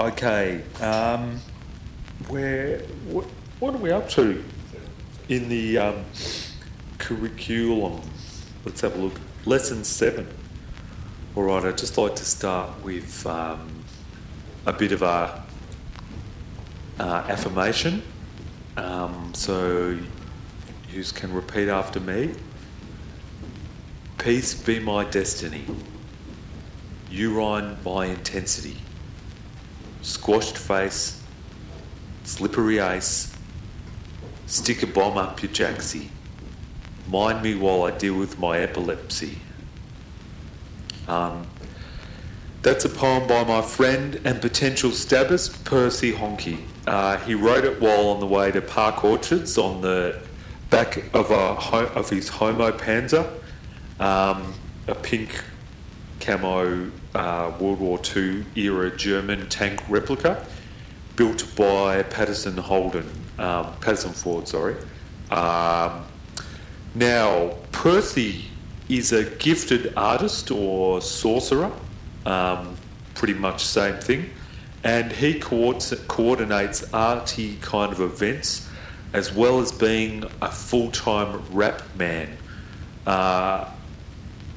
Okay. Um, where? What, what are we up to in the um, curriculum? Let's have a look. Lesson seven. All right. I'd just like to start with um, a bit of a uh, affirmation. Um, so you can repeat after me. Peace be my destiny. Urine my intensity. Squashed face. Slippery ace. Stick a bomb up your jacksy. Mind me while I deal with my epilepsy. Um, that's a poem by my friend and potential stabbist, Percy Honky. Uh, he wrote it while on the way to Park Orchards on the back of, a, of his Homo Panzer, um, a pink camo uh, World War II era German tank replica built by Patterson Holden, um, Patterson Ford, sorry. Um, now, Percy is a gifted artist or sorcerer, um, pretty much same thing, and he coordinates arty kind of events as well as being a full time rap man. Uh,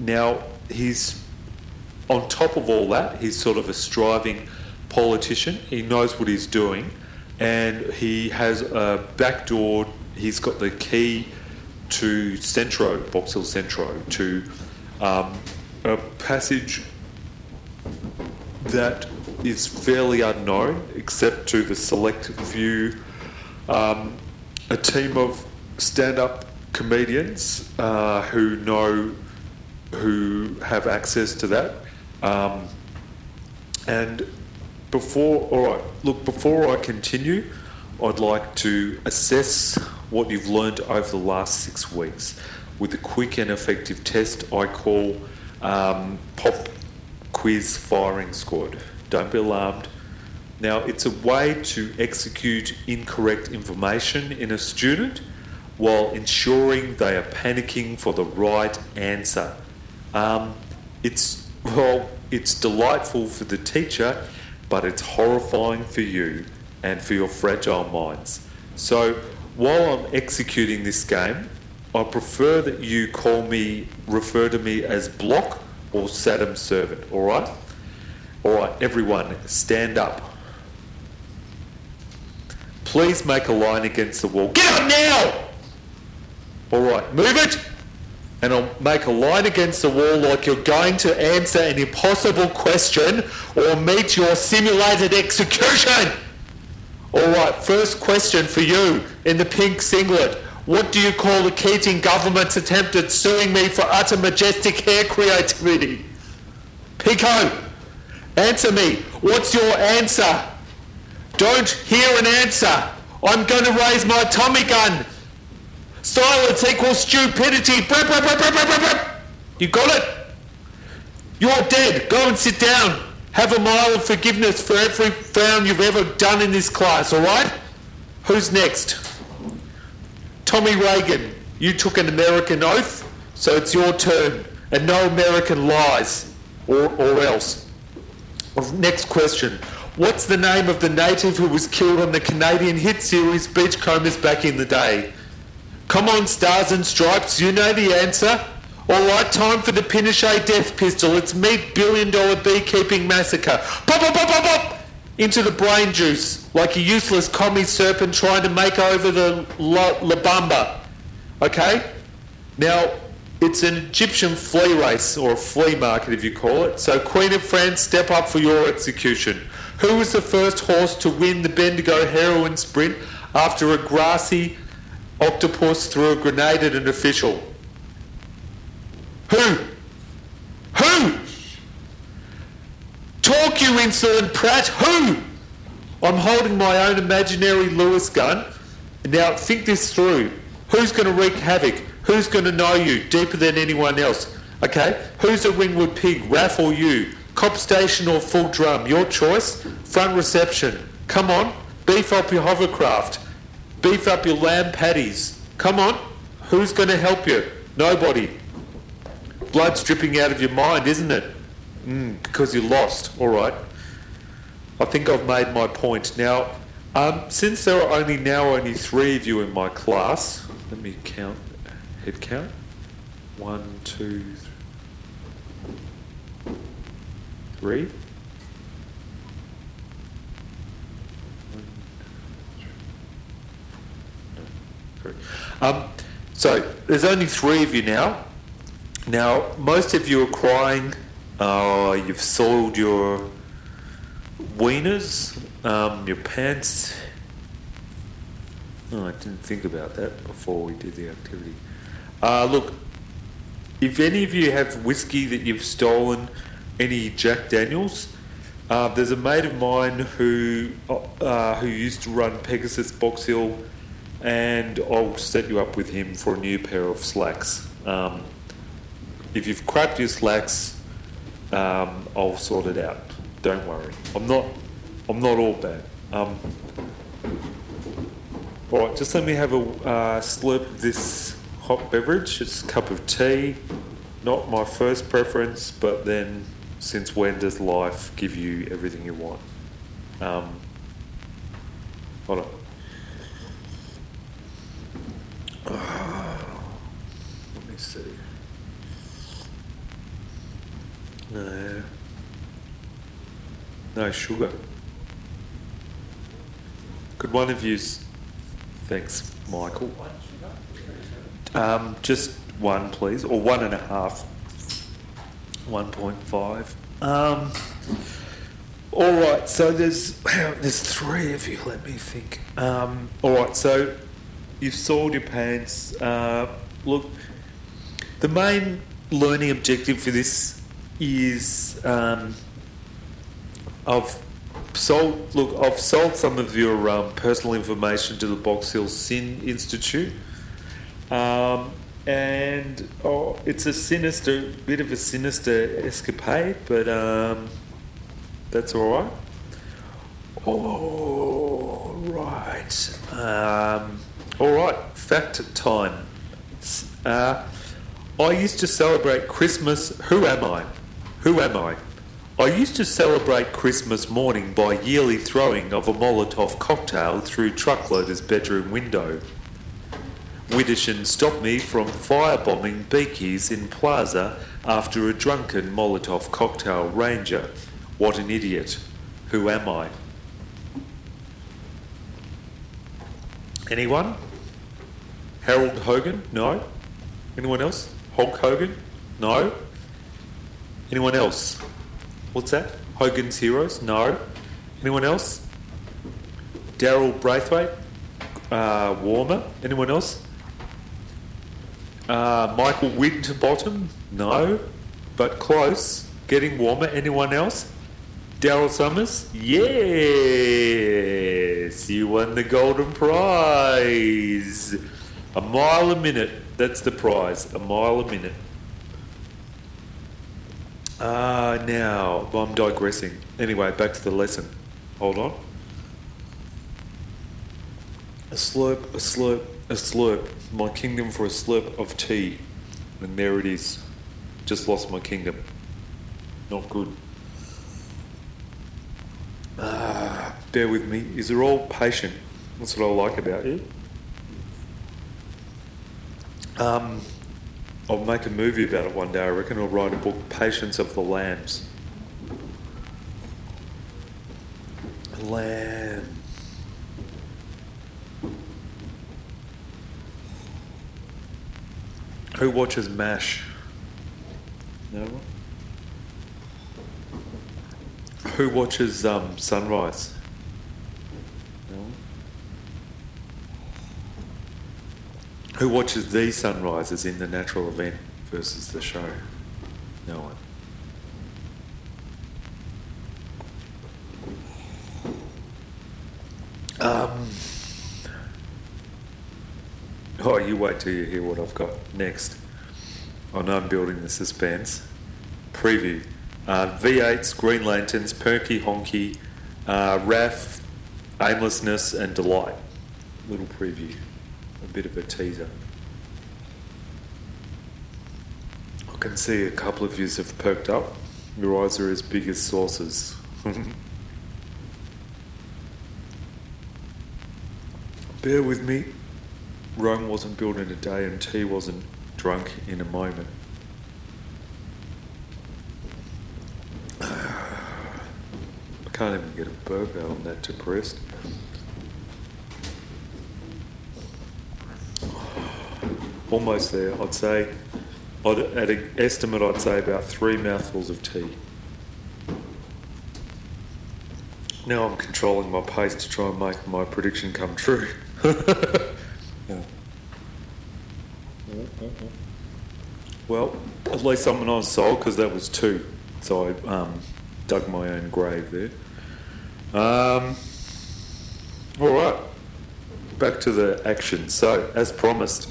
now, he's on top of all that, he's sort of a striving politician. He knows what he's doing, and he has a backdoor. He's got the key to Centro, Box Hill Centro, to um, a passage that is fairly unknown, except to the select few. Um, a team of stand-up comedians uh, who know, who have access to that. Um, and before, all right, look, before I continue, I'd like to assess what you've learned over the last six weeks with a quick and effective test I call um, Pop Quiz Firing Squad. Don't be alarmed. Now, it's a way to execute incorrect information in a student while ensuring they are panicking for the right answer. Um, it's, well, it's delightful for the teacher, but it's horrifying for you and for your fragile minds. So, while I'm executing this game, I prefer that you call me, refer to me as Block or Saddam Servant, alright? Alright, everyone, stand up. Please make a line against the wall. Get up now! All right, move it. And I'll make a line against the wall like you're going to answer an impossible question or meet your simulated execution. All right, first question for you in the pink singlet. What do you call the Keating government's attempt at suing me for utter majestic hair creativity? Pico, answer me. What's your answer? Don't hear an answer. I'm going to raise my Tommy gun. Silence equals stupidity. You got it? You're dead. Go and sit down. Have a mile of forgiveness for every frown you've ever done in this class, all right? Who's next? Tommy Reagan. You took an American oath, so it's your turn. And no American lies, or, or else. Next question. What's the name of the native who was killed on the Canadian hit series Beachcombers back in the day? Come on, Stars and Stripes, you know the answer. All right, time for the Pinochet death pistol. It's meat billion dollar beekeeping massacre. Pop, pop, pop, pop, pop! Into the brain juice, like a useless commie serpent trying to make over the La, La Bamba. Okay? Now, it's an Egyptian flea race, or a flea market if you call it. So, Queen of France, step up for your execution. Who was the first horse to win the Bendigo heroin sprint after a grassy octopus threw a grenade at an official? Who? Who? Talk, you insolent prat. Who? I'm holding my own imaginary Lewis gun. Now think this through. Who's going to wreak havoc? Who's going to know you deeper than anyone else? Okay? Who's a Ringwood pig, Raph or you? Cop station or full drum, your choice. Front reception. Come on, beef up your hovercraft. Beef up your lamb patties. Come on, who's going to help you? Nobody. Blood's dripping out of your mind, isn't it? Mm, because you lost. All right. I think I've made my point. Now, um, since there are only now only three of you in my class, let me count, head count. One, two, three. Um, so there's only three of you now. Now, most of you are crying. Uh, you've soiled your wieners, um, your pants. Oh, I didn't think about that before we did the activity. Uh, look, if any of you have whiskey that you've stolen, any Jack Daniels, uh, there's a mate of mine who uh, who used to run Pegasus Box Hill, and I'll set you up with him for a new pair of slacks. Um, if you've crapped your slacks, um, I'll sort it out. Don't worry. I'm not. I'm not all bad. Um, all right, just let me have a uh, slurp of this hot beverage. It's a cup of tea. Not my first preference, but then since when does life give you everything you want? Um, hold on. See. No. No sugar. Could one of you? Thanks, Michael. Um, just one, please, or one and a half. 1.5. Um, all right, so there's there's three of you. Let me think. Um, all right, so you've soiled your pants. Uh, look, the main learning objective for this is um, I've sold. Look, I've sold some of your um, personal information to the Box Hill Sin Institute. Um, and oh, it's a sinister, bit of a sinister escapade, but um, that's all right. All right, um, all right. Fact time. Uh, I used to celebrate Christmas. Who am I? Who am I? I used to celebrate Christmas morning by yearly throwing of a Molotov cocktail through truckloader's bedroom window. Widdishin stopped me from firebombing Beakies in Plaza after a drunken Molotov cocktail ranger. What an idiot. Who am I? Anyone? Harold Hogan? No. Anyone else? Hulk Hogan? No. Anyone else? What's that? Hogan's Heroes? No. Anyone else? Daryl Braithwaite? Uh, Warmer? Anyone else? Uh, Michael Winterbottom? No. But close. Getting warmer. Anyone else? Daryl Somers? Yes! You won the golden prize! A mile a minute. That's the prize. A mile a minute. Ah, uh, now, I'm digressing. Anyway, back to the lesson. Hold on. A slurp, a slurp, a slurp. My kingdom for a slurp of tea. And there it is. Just lost my kingdom. Not good. Ah, bear with me. Is are all patient. That's what I like about you. Um, I'll make a movie about it one day. I reckon I'll write a book, Patience of the Lambs. Lamb. Who watches MASH? No one? Who watches um, Sunrise? No one? Who watches the sunrises in the natural event versus the show? No one. Um, oh, you wait till you hear what I've got next. I know I'm building the suspense. Preview. Uh, V8s, Green Lanterns, Perky Honky, uh, Aimlessness, and Delight. Little preview a bit of a teaser. I can see a couple of yous have perked up. Your eyes are as big as saucers. Bear with me. Rome wasn't built in a day and tea wasn't drunk in a moment. I can't even get a burp out. on that depressed. Almost there. I'd say, I'd, at an estimate, I'd say about three mouthfuls of tea. Now I'm controlling my pace to try and make my prediction come true. Well, at least I'm on sold because that was two. So I um, dug my own grave there. Um, all right, back to the action. So, as promised,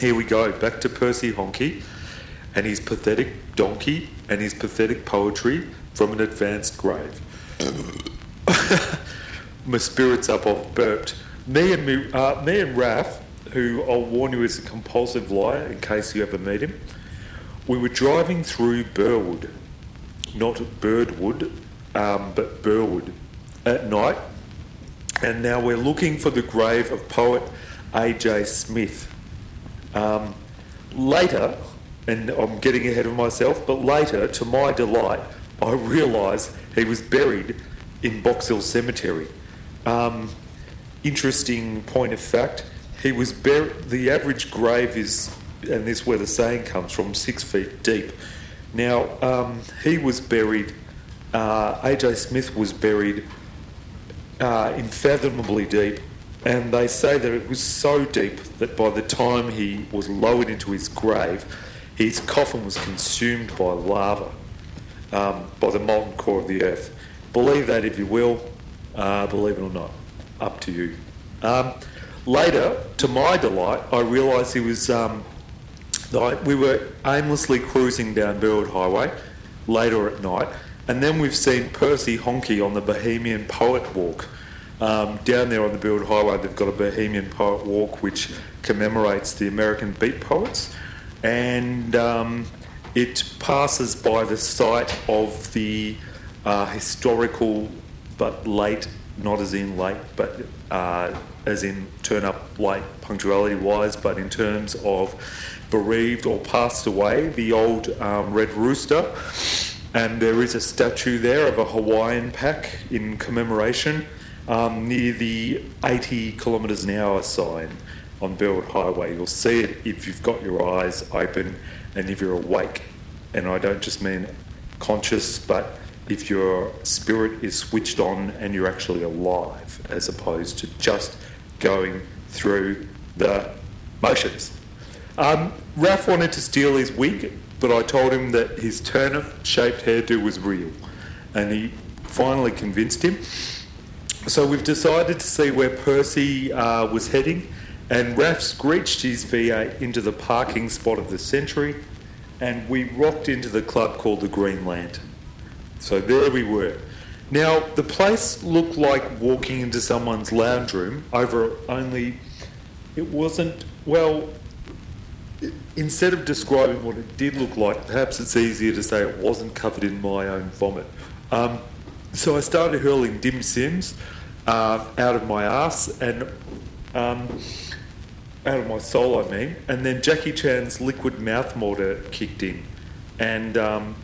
here we go. Back to Percy Honky and his pathetic donkey and his pathetic poetry from an advanced grave. My spirits up off burped. Me and me, uh, me and Raph, who I'll warn you is a compulsive liar in case you ever meet him, we were driving through Burwood, not Birdwood, um, but Burwood, at night, and now we're looking for the grave of poet A.J. Smith. Um, later, and I'm getting ahead of myself, but later, to my delight, I realised he was buried in Box Hill Cemetery. Um, interesting point of fact, he was buried, the average grave is, and this is where the saying comes from, six feet deep. Now, um, he was buried, uh, AJ Smith was buried uh, unfathomably deep, and they say that it was so deep that by the time he was lowered into his grave, his coffin was consumed by lava, um, by the molten core of the earth. Believe that if you will, uh, believe it or not, up to you. Um, later, to my delight, I realised he was. Um, we were aimlessly cruising down Burwood Highway later at night, and then we've seen Percy Honky on the Bohemian Poet Walk. Um, down there on the Burwood Highway, they've got a Bohemian Poet Walk which commemorates the American beat poets, and um, it passes by the site of the uh, historical but late, not as in late, but uh, as in turn up late punctuality wise, but in terms of bereaved or passed away, the old um, Red Rooster. And there is a statue there of a Hawaiian pack in commemoration um, near the 80 kilometres an hour sign on Burwood Highway. You'll see it if you've got your eyes open and if you're awake. And I don't just mean conscious, but if your spirit is switched on and you're actually alive, as opposed to just going through the motions. Um, Ralph wanted to steal his wig, but I told him that his turnip shaped hairdo was real, and he finally convinced him. So we've decided to see where Percy uh, was heading, and Ralph screeched his V8 into the parking spot of the Century, and we rocked into the club called the Green Lantern. So there we were. Now, the place looked like walking into someone's lounge room over only, it wasn't, well, instead of describing what it did look like, perhaps it's easier to say it wasn't covered in my own vomit. Um, so I started hurling dim sims uh, out of my ass and um, out of my soul, I mean. And then Jackie Chan's liquid mouth mortar kicked in, and um,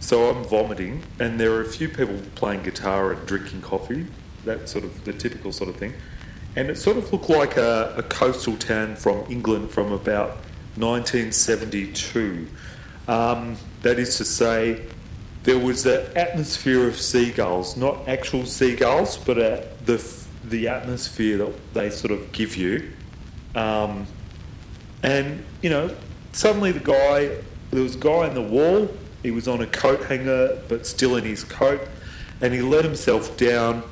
so I'm vomiting. And there are a few people playing guitar and drinking coffee, that sort of the typical sort of thing. And it sort of looked like a, a coastal town from England from about 1972. Um, that is to say, there was an atmosphere of seagulls, not actual seagulls, but uh, the the atmosphere that they sort of give you. Um, and you know, suddenly the guy, there was a guy in the wall. He was on a coat hanger, but still in his coat, and he let himself down,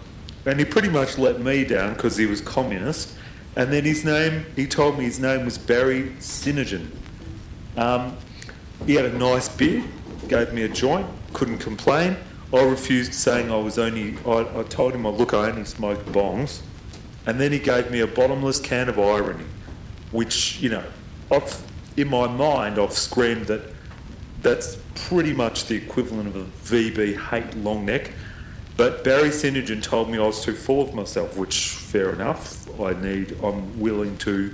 and he pretty much let me down because he was communist. And then his name, he told me his name was Barry Synergen. Um, he had a nice beard, gave me a joint, couldn't complain. I refused, saying I was only. I, I told him, I look, I only smoke bongs, and then he gave me a bottomless can of irony, which you know, I've, in my mind, I've screamed that that's pretty much the equivalent of a VB hate long neck. But Barry Synergen told me I was too full of myself, which fair enough. I need. I'm willing to.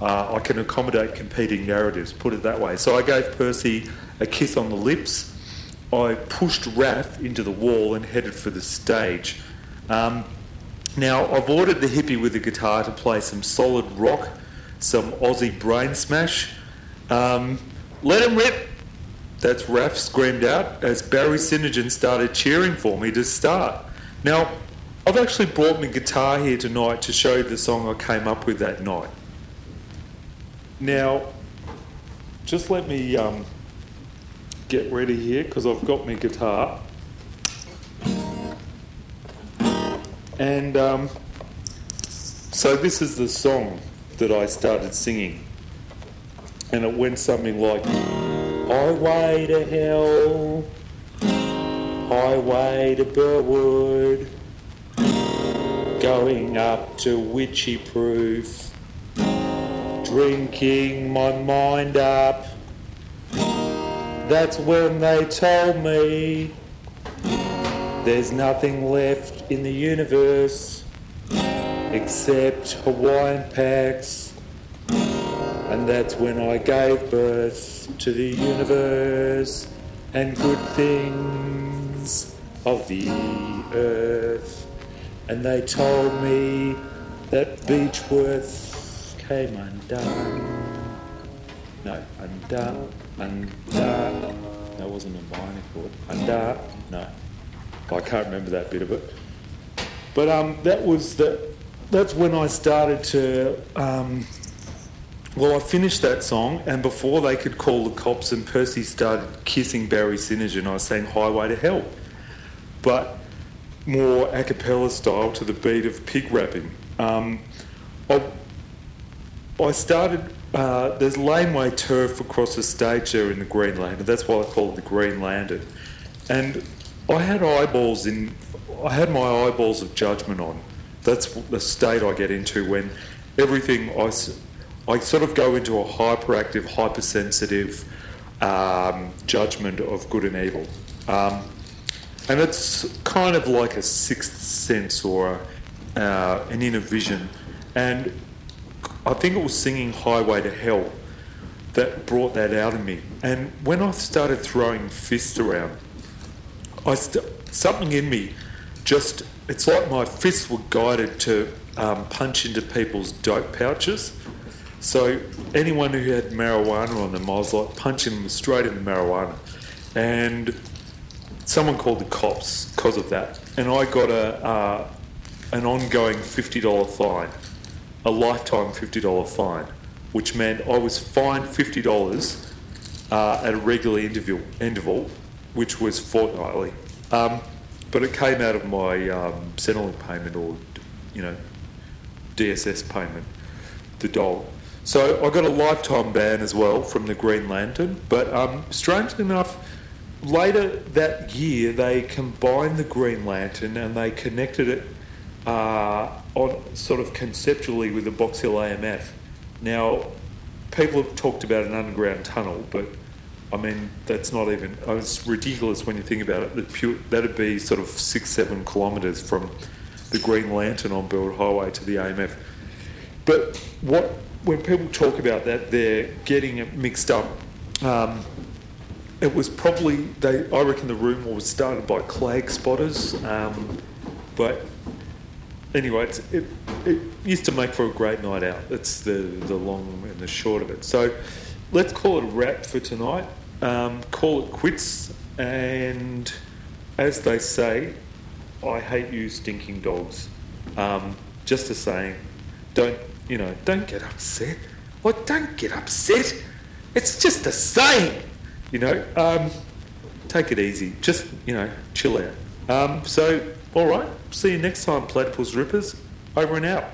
Uh, I can accommodate competing narratives. Put it that way. So I gave Percy a kiss on the lips. I pushed Raph into the wall and headed for the stage. Um, now I've ordered the hippie with the guitar to play some solid rock, some Aussie brain smash. Um, let him rip. That's Raph screamed out as Barry Synergen started cheering for me to start. Now, I've actually brought my guitar here tonight to show you the song I came up with that night. Now, just let me um, get ready here because I've got my guitar. And um, so, this is the song that I started singing. And it went something like. Highway to hell, highway to Burwood, going up to Witchy Proof, drinking my mind up. That's when they told me there's nothing left in the universe except Hawaiian packs. And that's when I gave birth to the universe and good things of the earth. And they told me that Beechworth came undone. No, undone, undone. That wasn't a minor chord. Undone. No, I can't remember that bit of it. But um, that was the. That's when I started to um, well, I finished that song, and before they could call the cops and Percy started kissing Barry Synergen, I sang Highway to Hell. But more a cappella style to the beat of pig rapping. Um, I, I started, uh, there's laneway turf across the stage there in the Green Lantern. That's why I call it the Green Lantern. And I had eyeballs in, I had my eyeballs of judgment on. That's the state I get into when everything I I sort of go into a hyperactive, hypersensitive um, judgment of good and evil. Um, and it's kind of like a sixth sense or a, uh, an inner vision. And I think it was singing Highway to Hell that brought that out of me. And when I started throwing fists around, I st- something in me just, it's like my fists were guided to um, punch into people's dope pouches. So anyone who had marijuana on them, I was like punching them straight in the marijuana. And someone called the cops because of that. And I got a uh, an ongoing $50 fine, a lifetime $50 fine, which meant I was fined $50 uh, at a regular interval, interval, which was fortnightly. Um, but it came out of my um, Centrelink payment or, you know, DSS payment, the dole. So I got a lifetime ban as well from the Green Lantern. But um, strangely enough, later that year they combined the Green Lantern and they connected it uh, on sort of conceptually with the Box Hill AMF. Now, people have talked about an underground tunnel, but I mean that's not even. It's ridiculous when you think about it. That pure, that'd be sort of six, seven kilometres from the Green Lantern on Burwood Highway to the AMF. But what when people talk about that, they're getting it mixed up. Um, it was probably they. I reckon the rumour was started by clag spotters, um, but anyway, it, it used to make for a great night out. That's the the long and the short of it. So let's call it a wrap for tonight. Um, call it quits, and as they say, I hate you, stinking dogs. Um, just a saying. Don't you know, don't get upset. Well, don't get upset. It's just a saying. You know, um, take it easy. Just, you know, chill out. Um, so, all right. See you next time, Platypus Rippers. Over and out.